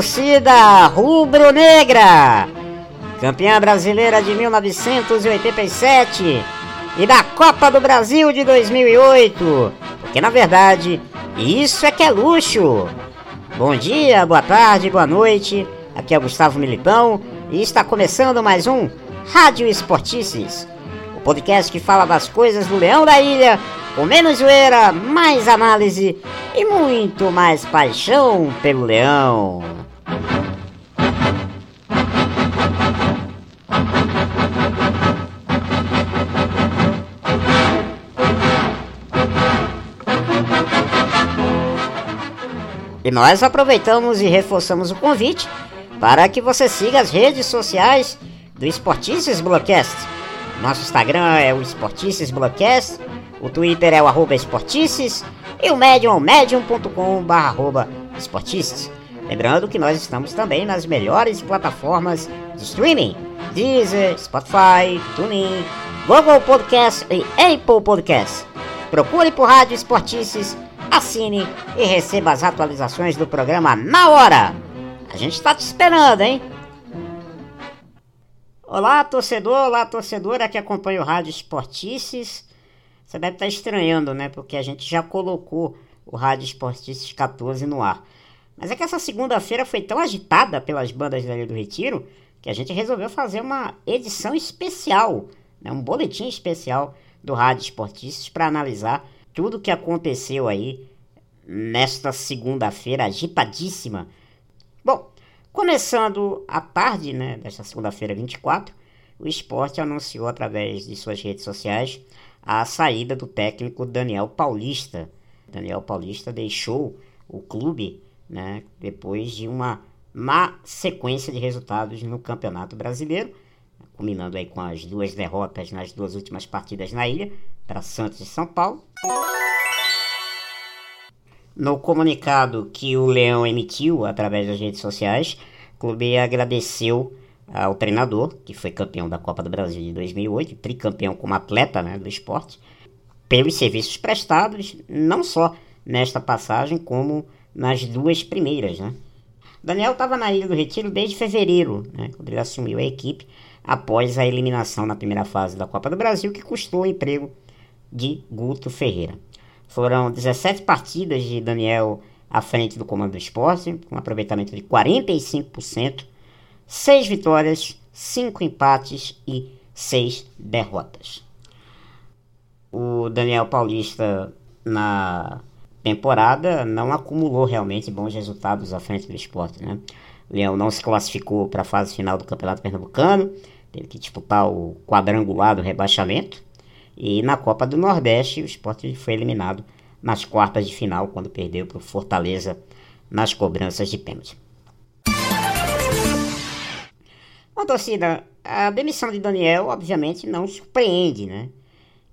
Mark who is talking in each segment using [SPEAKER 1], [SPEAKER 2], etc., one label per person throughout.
[SPEAKER 1] Torcida rubro-negra! Campeã brasileira de 1987 e da Copa do Brasil de 2008. Porque na verdade, isso é que é luxo. Bom dia, boa tarde, boa noite. Aqui é Gustavo Militão e está começando mais um Rádio Esportices, o podcast que fala das coisas do Leão da Ilha com menos zoeira, mais análise e muito mais paixão pelo leão. E nós aproveitamos e reforçamos o convite para que você siga as redes sociais do Esportices Blockcast. Nosso Instagram é o Esportices Blockcast o Twitter é o esportices e o Medium, medium.com arroba esportices. Lembrando que nós estamos também nas melhores plataformas de streaming. Deezer, Spotify, TuneIn, Google Podcast e Apple Podcast. Procure por Rádio Esportices, assine e receba as atualizações do programa na hora. A gente está te esperando, hein? Olá, torcedor, olá, torcedora que acompanha o Rádio Esportices. Você deve estar estranhando, né? Porque a gente já colocou o Rádio Esportistas 14 no ar. Mas é que essa segunda-feira foi tão agitada pelas bandas da Ilha do Retiro que a gente resolveu fazer uma edição especial, né? um boletim especial do Rádio Esportistas para analisar tudo o que aconteceu aí nesta segunda-feira agitadíssima. Bom, começando a tarde né, desta segunda-feira 24, o esporte anunciou através de suas redes sociais a saída do técnico Daniel Paulista. Daniel Paulista deixou o clube né, depois de uma má sequência de resultados no Campeonato Brasileiro, culminando aí com as duas derrotas nas duas últimas partidas na ilha, para Santos e São Paulo. No comunicado que o Leão emitiu através das redes sociais, o clube agradeceu ao treinador, que foi campeão da Copa do Brasil de 2008, tricampeão como atleta né, do esporte, pelos serviços prestados, não só nesta passagem, como nas duas primeiras. Né? Daniel estava na Ilha do Retiro desde fevereiro, né, quando ele assumiu a equipe, após a eliminação na primeira fase da Copa do Brasil, que custou o emprego de Guto Ferreira. Foram 17 partidas de Daniel à frente do comando do esporte, com aproveitamento de 45%, seis vitórias, cinco empates e seis derrotas. O Daniel Paulista na temporada não acumulou realmente bons resultados à frente do esporte, né? O Leão não se classificou para a fase final do Campeonato Pernambucano, teve que disputar o quadrangular do rebaixamento. E na Copa do Nordeste, o esporte foi eliminado nas quartas de final, quando perdeu para o Fortaleza nas cobranças de pênalti. Bom, torcida, a demissão de Daniel, obviamente, não surpreende, né?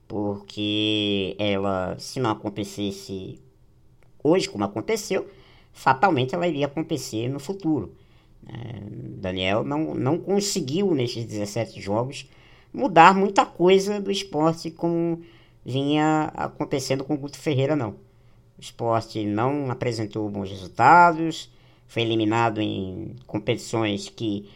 [SPEAKER 1] Porque ela, se não acontecesse hoje, como aconteceu, fatalmente ela iria acontecer no futuro. É, Daniel não, não conseguiu, nesses 17 jogos, mudar muita coisa do esporte como vinha acontecendo com o Guto Ferreira, não. O esporte não apresentou bons resultados, foi eliminado em competições que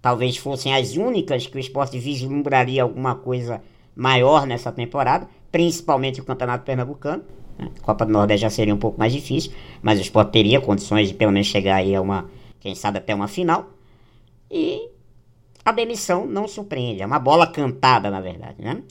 [SPEAKER 1] talvez fossem as únicas que o esporte vislumbraria alguma coisa maior nessa temporada, principalmente o Campeonato Pernambucano. Copa do Nordeste já seria um pouco mais difícil, mas o esporte teria condições de pelo menos chegar aí a uma, quem sabe até uma final. E a demissão não surpreende, é uma bola cantada, na verdade, né?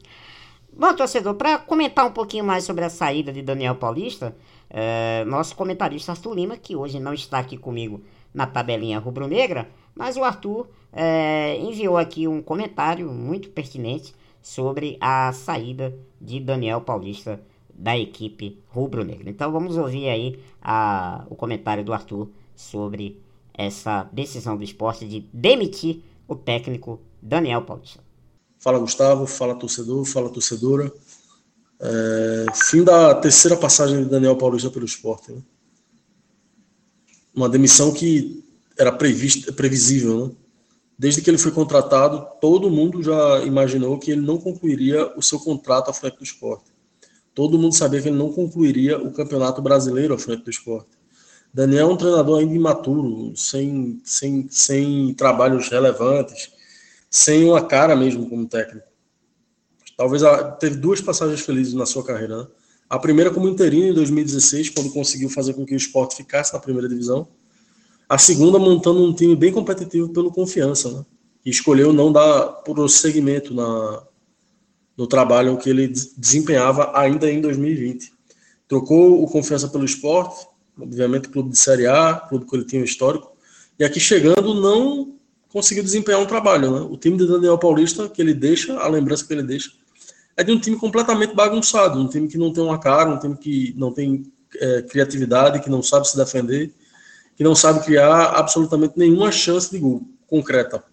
[SPEAKER 1] Bom, torcedor, para comentar um pouquinho mais sobre a saída de Daniel Paulista, é, nosso comentarista Arthur Lima, que hoje não está aqui comigo na tabelinha rubro-negra, mas o Arthur é, enviou aqui um comentário muito pertinente sobre a saída de Daniel Paulista da equipe rubro-negra. Então vamos ouvir aí a, o comentário do Arthur sobre essa decisão do esporte de demitir o técnico Daniel Paulista.
[SPEAKER 2] Fala Gustavo, fala torcedor, fala torcedora. É, fim da terceira passagem de Daniel Paulista pelo esporte. Né? Uma demissão que era prevista, previsível, né? Desde que ele foi contratado, todo mundo já imaginou que ele não concluiria o seu contrato à frente do esporte. Todo mundo sabia que ele não concluiria o Campeonato Brasileiro à frente do esporte. Daniel é um treinador ainda imaturo, sem, sem, sem trabalhos relevantes, sem uma cara mesmo como técnico. Talvez teve duas passagens felizes na sua carreira. Né? A primeira como interino em 2016, quando conseguiu fazer com que o esporte ficasse na primeira divisão. A segunda montando um time bem competitivo pelo Confiança, né? que escolheu não dar prosseguimento na, no trabalho que ele desempenhava ainda em 2020. Trocou o Confiança pelo esporte, obviamente clube de Série A, clube que ele tinha um histórico, e aqui chegando não conseguiu desempenhar um trabalho. Né? O time de Daniel Paulista, que ele deixa, a lembrança que ele deixa, é de um time completamente bagunçado, um time que não tem uma cara, um time que não tem é, criatividade, que não sabe se defender, que não sabe criar absolutamente nenhuma chance de gol concreta.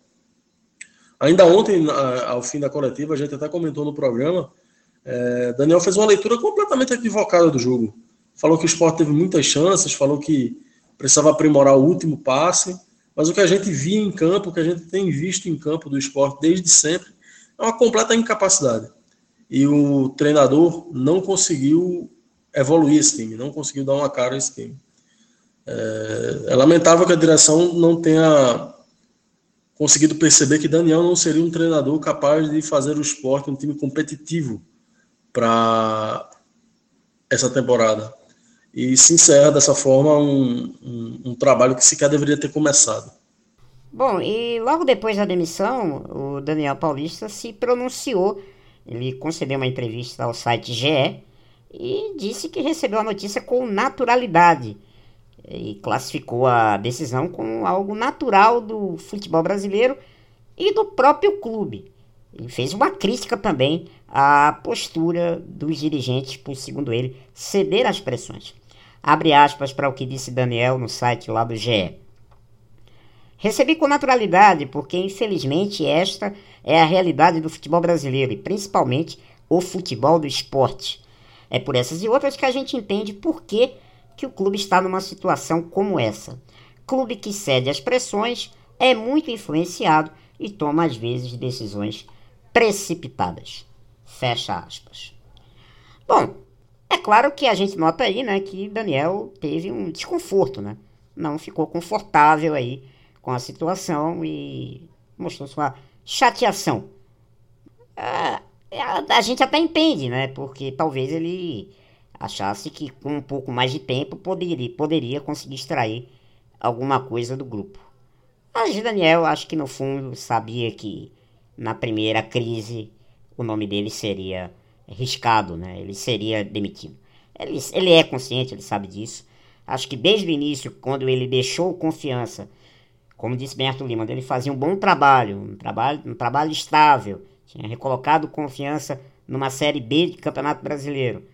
[SPEAKER 2] Ainda ontem, ao fim da coletiva, a gente até comentou no programa, é, Daniel fez uma leitura completamente equivocada do jogo. Falou que o esporte teve muitas chances, falou que precisava aprimorar o último passe, mas o que a gente via em campo, o que a gente tem visto em campo do esporte desde sempre, é uma completa incapacidade e o treinador não conseguiu evoluir esse time, não conseguiu dar uma cara a esse time. É, é lamentável que a direção não tenha conseguido perceber que Daniel não seria um treinador capaz de fazer o esporte um time competitivo para essa temporada. E se encerra dessa forma um, um, um trabalho que sequer deveria ter começado.
[SPEAKER 1] Bom, e logo depois da demissão, o Daniel Paulista se pronunciou ele concedeu uma entrevista ao site GE e disse que recebeu a notícia com naturalidade e classificou a decisão como algo natural do futebol brasileiro e do próprio clube. Ele fez uma crítica também à postura dos dirigentes, por, segundo ele, ceder às pressões. Abre aspas para o que disse Daniel no site lá do GE. Recebi com naturalidade, porque infelizmente esta é a realidade do futebol brasileiro e principalmente o futebol do esporte. É por essas e outras que a gente entende por que, que o clube está numa situação como essa. Clube que cede às pressões, é muito influenciado e toma às vezes decisões precipitadas. Fecha aspas. Bom, é claro que a gente nota aí, né, que Daniel teve um desconforto, né? Não ficou confortável aí com a situação e mostrou sua chateação. A, a, a, gente até entende, né? Porque talvez ele achasse que com um pouco mais de tempo poderia, poderia conseguir extrair alguma coisa do grupo. Mas Daniel, acho que no fundo sabia que na primeira crise o nome dele seria riscado, né? Ele seria demitido. Ele, ele é consciente, ele sabe disso. Acho que desde o início, quando ele deixou confiança como disse Berto Lima, ele fazia um bom trabalho, um trabalho, um trabalho estável, tinha recolocado confiança numa Série B de Campeonato Brasileiro,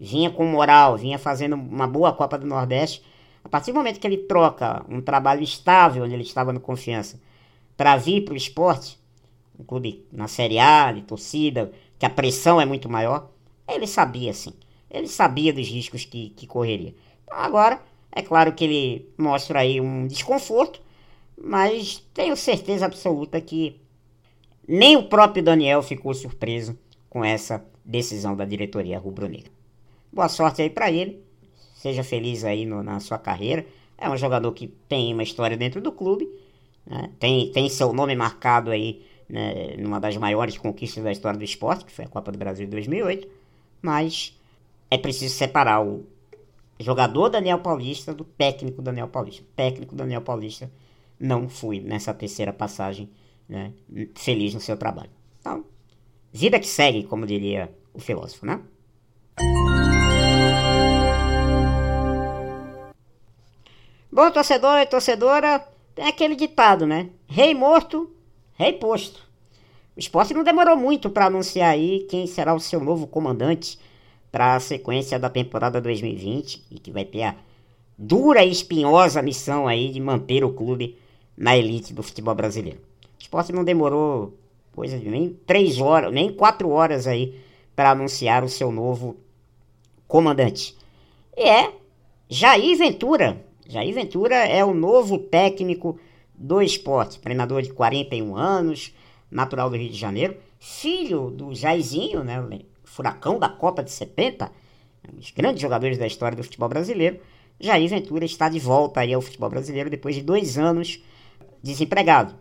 [SPEAKER 1] vinha com moral, vinha fazendo uma boa Copa do Nordeste. A partir do momento que ele troca um trabalho estável, onde ele estava no confiança, para vir para o esporte, um clube na Série A, de torcida, que a pressão é muito maior, ele sabia sim. Ele sabia dos riscos que, que correria. Então, agora, é claro que ele mostra aí um desconforto, mas tenho certeza absoluta que nem o próprio Daniel ficou surpreso com essa decisão da diretoria rubro-negra. Boa sorte aí para ele, seja feliz aí no, na sua carreira. É um jogador que tem uma história dentro do clube, né? tem, tem seu nome marcado aí né, numa das maiores conquistas da história do esporte, que foi a Copa do Brasil de 2008, mas é preciso separar o jogador Daniel Paulista do técnico Daniel Paulista. O técnico Daniel Paulista não fui nessa terceira passagem né, feliz no seu trabalho. Então, vida que segue, como diria o filósofo, né? Bom, torcedor e torcedora, tem aquele ditado, né? Rei morto, rei posto. O esporte não demorou muito para anunciar aí quem será o seu novo comandante para a sequência da temporada 2020 e que vai ter a dura e espinhosa missão aí de manter o clube na elite do futebol brasileiro. O esporte não demorou coisa de nem três horas, nem quatro horas aí para anunciar o seu novo comandante. E é Jair Ventura. Jair Ventura é o novo técnico do esporte, treinador de 41 anos, natural do Rio de Janeiro, filho do Jairzinho, né, furacão da Copa de 70, um dos grandes jogadores da história do futebol brasileiro, Jair Ventura está de volta aí ao futebol brasileiro depois de dois anos desempregado.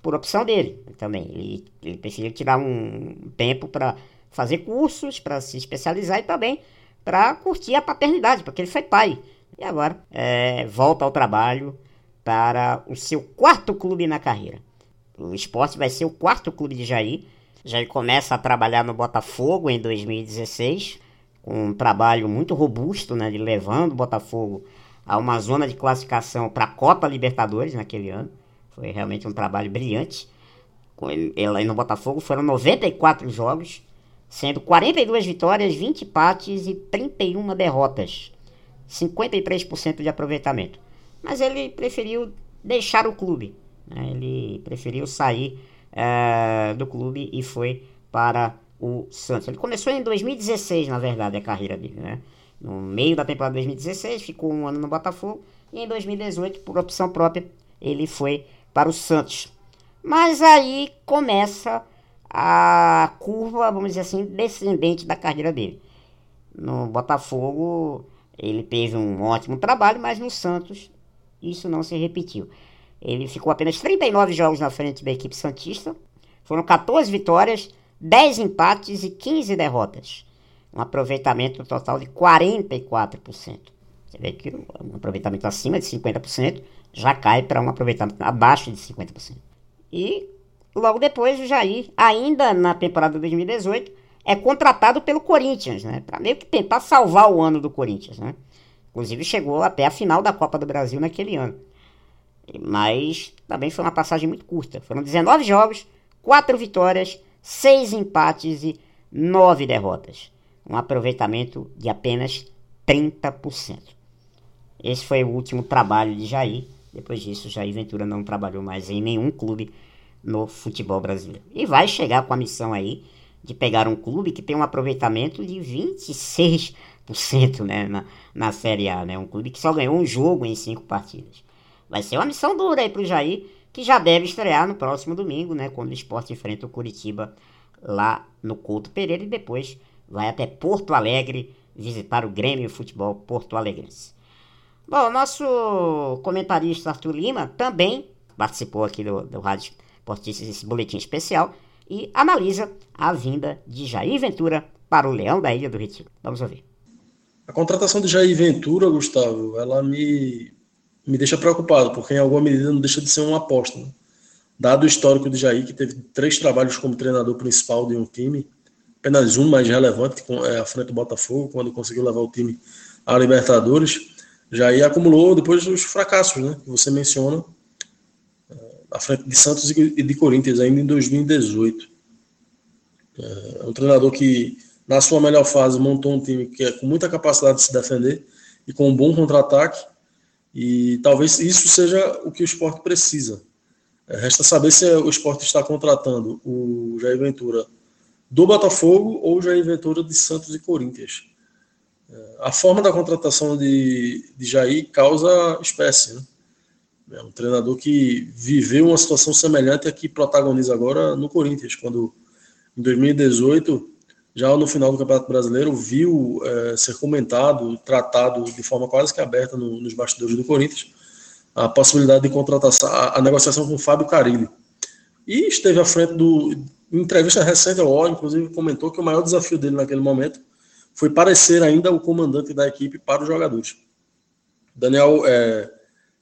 [SPEAKER 1] Por opção dele também. Ele, ele tirar um tempo para fazer cursos, para se especializar e também para curtir a paternidade, porque ele foi pai. E agora é, volta ao trabalho para o seu quarto clube na carreira. O esporte vai ser o quarto clube de Jair. Jair começa a trabalhar no Botafogo em 2016 um trabalho muito robusto, né, levando o Botafogo a uma zona de classificação para a Copa Libertadores naquele ano. Foi realmente um trabalho brilhante. Ele no Botafogo foram 94 jogos, sendo 42 vitórias, 20 empates e 31 derrotas. 53% de aproveitamento. Mas ele preferiu deixar o clube. Né? Ele preferiu sair uh, do clube e foi para o Santos. Ele começou em 2016, na verdade, a carreira dele, né? No meio da temporada de 2016, ficou um ano no Botafogo. E em 2018, por opção própria, ele foi para o Santos. Mas aí começa a curva, vamos dizer assim, descendente da carreira dele. No Botafogo, ele teve um ótimo trabalho, mas no Santos, isso não se repetiu. Ele ficou apenas 39 jogos na frente da equipe Santista. Foram 14 vitórias, 10 empates e 15 derrotas. Um aproveitamento total de 44%. Você vê que um aproveitamento acima de 50% já cai para um aproveitamento abaixo de 50%. E logo depois o Jair, ainda na temporada 2018, é contratado pelo Corinthians, né? Para meio que tentar salvar o ano do Corinthians, né? Inclusive chegou até a final da Copa do Brasil naquele ano. Mas também foi uma passagem muito curta. Foram 19 jogos, 4 vitórias, seis empates e nove derrotas. Um aproveitamento de apenas 30%. Esse foi o último trabalho de Jair. Depois disso, Jair Ventura não trabalhou mais em nenhum clube no futebol brasileiro. E vai chegar com a missão aí de pegar um clube que tem um aproveitamento de 26% né, na, na Série A. Né? Um clube que só ganhou um jogo em cinco partidas. Vai ser uma missão dura aí para o Jair que já deve estrear no próximo domingo, né, quando o esporte enfrenta o Curitiba lá no Couto Pereira e depois vai até Porto Alegre visitar o Grêmio Futebol Porto Alegrense. Bom, nosso comentarista Arthur Lima também participou aqui do, do Rádio Esportistas, esse boletim especial, e analisa a vinda de Jair Ventura para o Leão da Ilha do Retiro. Vamos ouvir.
[SPEAKER 2] A contratação de Jair Ventura, Gustavo, ela me me deixa preocupado, porque em alguma medida não deixa de ser uma aposta. Né? Dado o histórico de Jair, que teve três trabalhos como treinador principal de um time, apenas um mais relevante, é, à frente do Botafogo, quando conseguiu levar o time à Libertadores, Jair acumulou depois os fracassos, né, que você menciona, à frente de Santos e de Corinthians, ainda em 2018. É um treinador que, na sua melhor fase, montou um time que é com muita capacidade de se defender e com um bom contra-ataque, e talvez isso seja o que o esporte precisa. É, resta saber se o esporte está contratando o Jair Ventura do Botafogo ou o Jair Ventura de Santos e Corinthians. É, a forma da contratação de, de Jair causa espécie. Né? É um treinador que viveu uma situação semelhante a que protagoniza agora no Corinthians, quando em 2018 já no final do Campeonato Brasileiro, viu é, ser comentado, tratado de forma quase que aberta no, nos bastidores do Corinthians, a possibilidade de contratação, a, negociação com o Fábio Carilli. E esteve à frente do. Em entrevista recente ao O, inclusive, comentou que o maior desafio dele naquele momento foi parecer ainda o comandante da equipe para os jogadores. Daniel, é,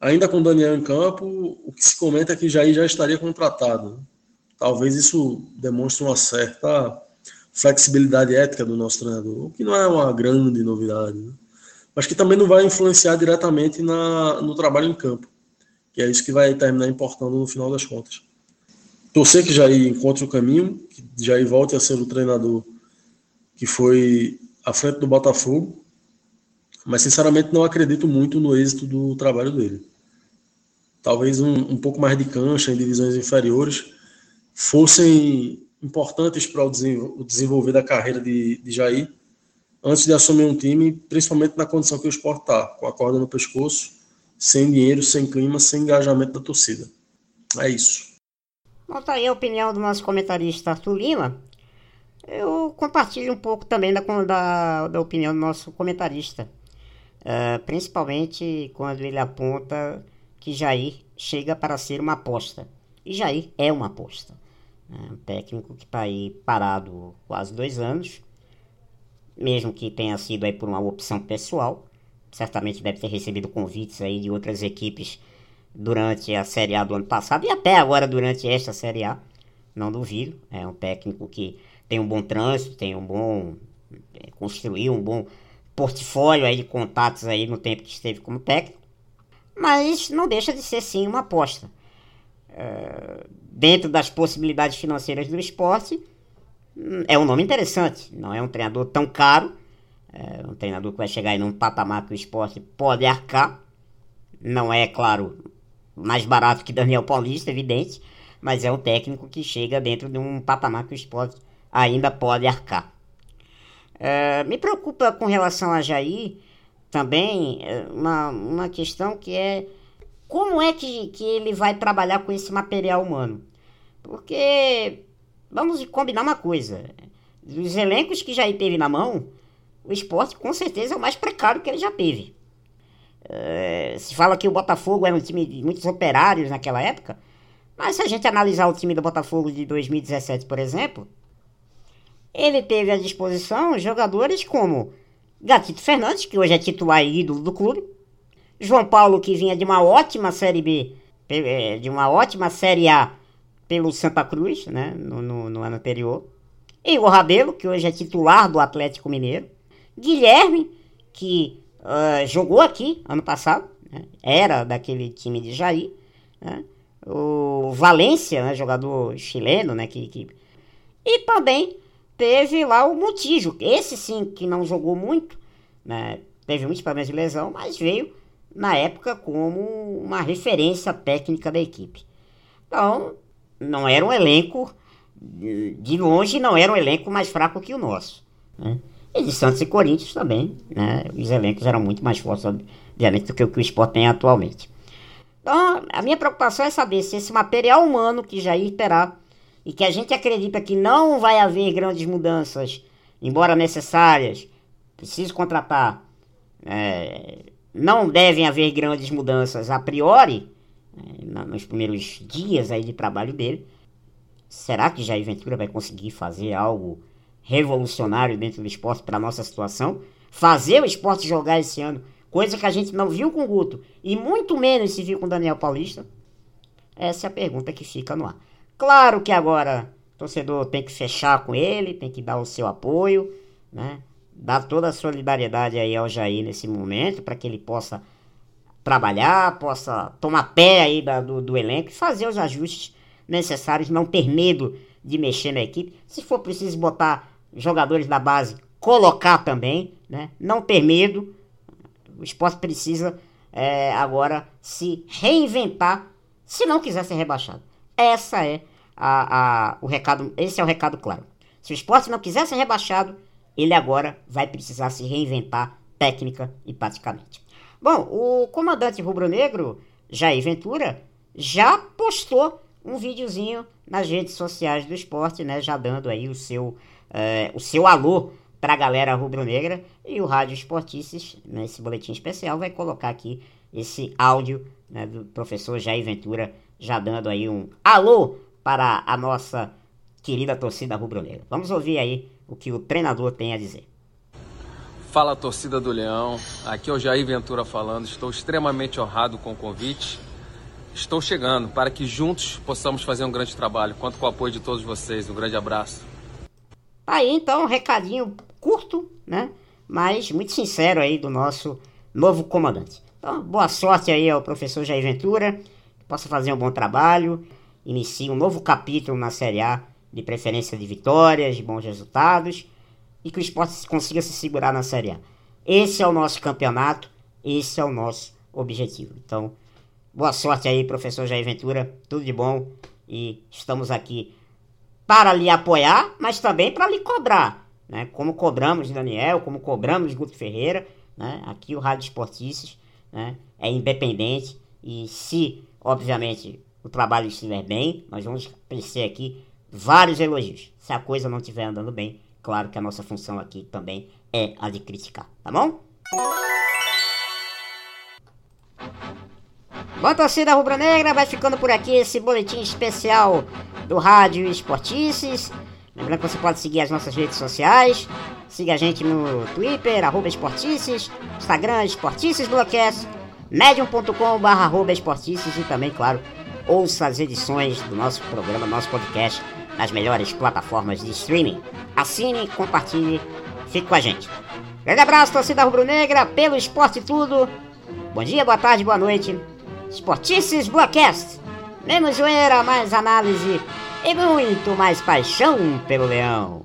[SPEAKER 2] ainda com Daniel em campo, o que se comenta é que Jair já estaria contratado. Talvez isso demonstre uma certa flexibilidade ética do nosso treinador, o que não é uma grande novidade, né? mas que também não vai influenciar diretamente na, no trabalho em campo, que é isso que vai terminar importando no final das contas. Torcer que Jair encontre o caminho, que Jair volte a ser o treinador que foi à frente do Botafogo, mas sinceramente não acredito muito no êxito do trabalho dele. Talvez um, um pouco mais de cancha em divisões inferiores fossem importantes para o desenvolver da carreira de, de Jair, antes de assumir um time, principalmente na condição que o esporte está, com a corda no pescoço, sem dinheiro, sem clima, sem engajamento da torcida. É isso.
[SPEAKER 1] Bom, tá aí a opinião do nosso comentarista Arthur Lima. Eu compartilho um pouco também da, da, da opinião do nosso comentarista. Uh, principalmente quando ele aponta que Jair chega para ser uma aposta. E Jair é uma aposta. É um técnico que está aí parado quase dois anos, mesmo que tenha sido aí por uma opção pessoal. Certamente deve ter recebido convites aí de outras equipes durante a Série A do ano passado e até agora durante esta Série A. Não duvido. É um técnico que tem um bom trânsito, tem um bom. É, construiu um bom portfólio aí de contatos aí no tempo que esteve como técnico. Mas não deixa de ser sim uma aposta. É, dentro das possibilidades financeiras do esporte, hum, é um nome interessante. Não é um treinador tão caro. É um treinador que vai chegar em um patamar que o esporte pode arcar. Não é, claro, mais barato que Daniel Paulista, evidente, mas é um técnico que chega dentro de um patamar que o esporte ainda pode arcar. É, me preocupa com relação a Jair também é, uma, uma questão que é como é que, que ele vai trabalhar com esse material humano? Porque vamos combinar uma coisa: dos elencos que Jair teve na mão, o esporte com certeza é o mais precário que ele já teve. É, se fala que o Botafogo era um time de muitos operários naquela época, mas se a gente analisar o time do Botafogo de 2017, por exemplo, ele teve à disposição jogadores como Gatito Fernandes, que hoje é titular e ídolo do clube, João Paulo, que vinha de uma ótima Série B, é, de uma ótima Série A pelo Santa Cruz, né, no, no, no ano anterior, Igor Rabelo, que hoje é titular do Atlético Mineiro, Guilherme, que uh, jogou aqui ano passado, né? era daquele time de Jair, né? o Valência, né? jogador chileno, né? Que, que... e também teve lá o Montijo, esse sim que não jogou muito, né? teve muitos problemas de lesão, mas veio na época como uma referência técnica da equipe. Então, não era um elenco, de longe não era um elenco mais fraco que o nosso. Né? E de Santos e Corinthians também, né? Os elencos eram muito mais fortes, obviamente, do que o que o esporte tem atualmente. Então, a minha preocupação é saber se esse material humano que Jair terá e que a gente acredita que não vai haver grandes mudanças, embora necessárias, preciso contratar, é, não devem haver grandes mudanças a priori, é, nos primeiros dias aí de trabalho dele. Será que Jair Ventura vai conseguir fazer algo revolucionário dentro do esporte para nossa situação. Fazer o esporte jogar esse ano, coisa que a gente não viu com o Guto e muito menos se viu com o Daniel Paulista. Essa é a pergunta que fica no ar. Claro que agora o torcedor tem que fechar com ele, tem que dar o seu apoio, né? Dar toda a solidariedade aí ao Jair nesse momento para que ele possa trabalhar, possa tomar pé aí da, do, do elenco e fazer os ajustes necessários, não ter medo de mexer na equipe. Se for preciso botar jogadores da base colocar também, né? Não ter medo. O esporte precisa é, agora se reinventar se não quiser ser rebaixado. Essa é a, a, o recado, esse é o recado claro. Se o esporte não quiser ser rebaixado, ele agora vai precisar se reinventar técnica e praticamente. Bom, o comandante rubro-negro, Jair Ventura, já postou um videozinho nas redes sociais do esporte, né? Já dando aí o seu é, o seu alô para a galera rubro-negra e o Rádio Esportices, nesse boletim especial, vai colocar aqui esse áudio né, do professor Jair Ventura, já dando aí um alô para a nossa querida torcida rubro-negra. Vamos ouvir aí o que o treinador tem a dizer.
[SPEAKER 3] Fala torcida do Leão, aqui é o Jair Ventura falando. Estou extremamente honrado com o convite. Estou chegando para que juntos possamos fazer um grande trabalho. Conto com o apoio de todos vocês. Um grande abraço.
[SPEAKER 1] Tá aí então um recadinho curto, né? Mas muito sincero aí do nosso novo comandante. Então, boa sorte aí ao professor Jair Ventura, possa fazer um bom trabalho, inicie um novo capítulo na Série A, de preferência de vitórias, de bons resultados, e que o esporte consiga se segurar na Série A. Esse é o nosso campeonato, esse é o nosso objetivo. Então, boa sorte aí, professor Jair Ventura, tudo de bom, e estamos aqui para lhe apoiar, mas também para lhe cobrar, né? Como cobramos Daniel, como cobramos Guto Ferreira, né? Aqui o Rádio Esportistas né? é independente e se, obviamente, o trabalho estiver bem, nós vamos crescer aqui vários elogios. Se a coisa não estiver andando bem, claro que a nossa função aqui também é a de criticar, tá bom? Bom, torcida rubro-negra, vai ficando por aqui esse boletim especial do Rádio Esportices. Lembrando que você pode seguir as nossas redes sociais. Siga a gente no Twitter, arroba Esportices, Instagram, Esportices Blockcast, medium.com.br Esportices e também, claro, ouça as edições do nosso programa, nosso podcast nas melhores plataformas de streaming. Assine, compartilhe, fique com a gente. Grande abraço, torcida rubro-negra, pelo esporte tudo. Bom dia, boa tarde, boa noite. Esportices Blockcast. Menos zoeira, mais análise e muito mais paixão pelo leão.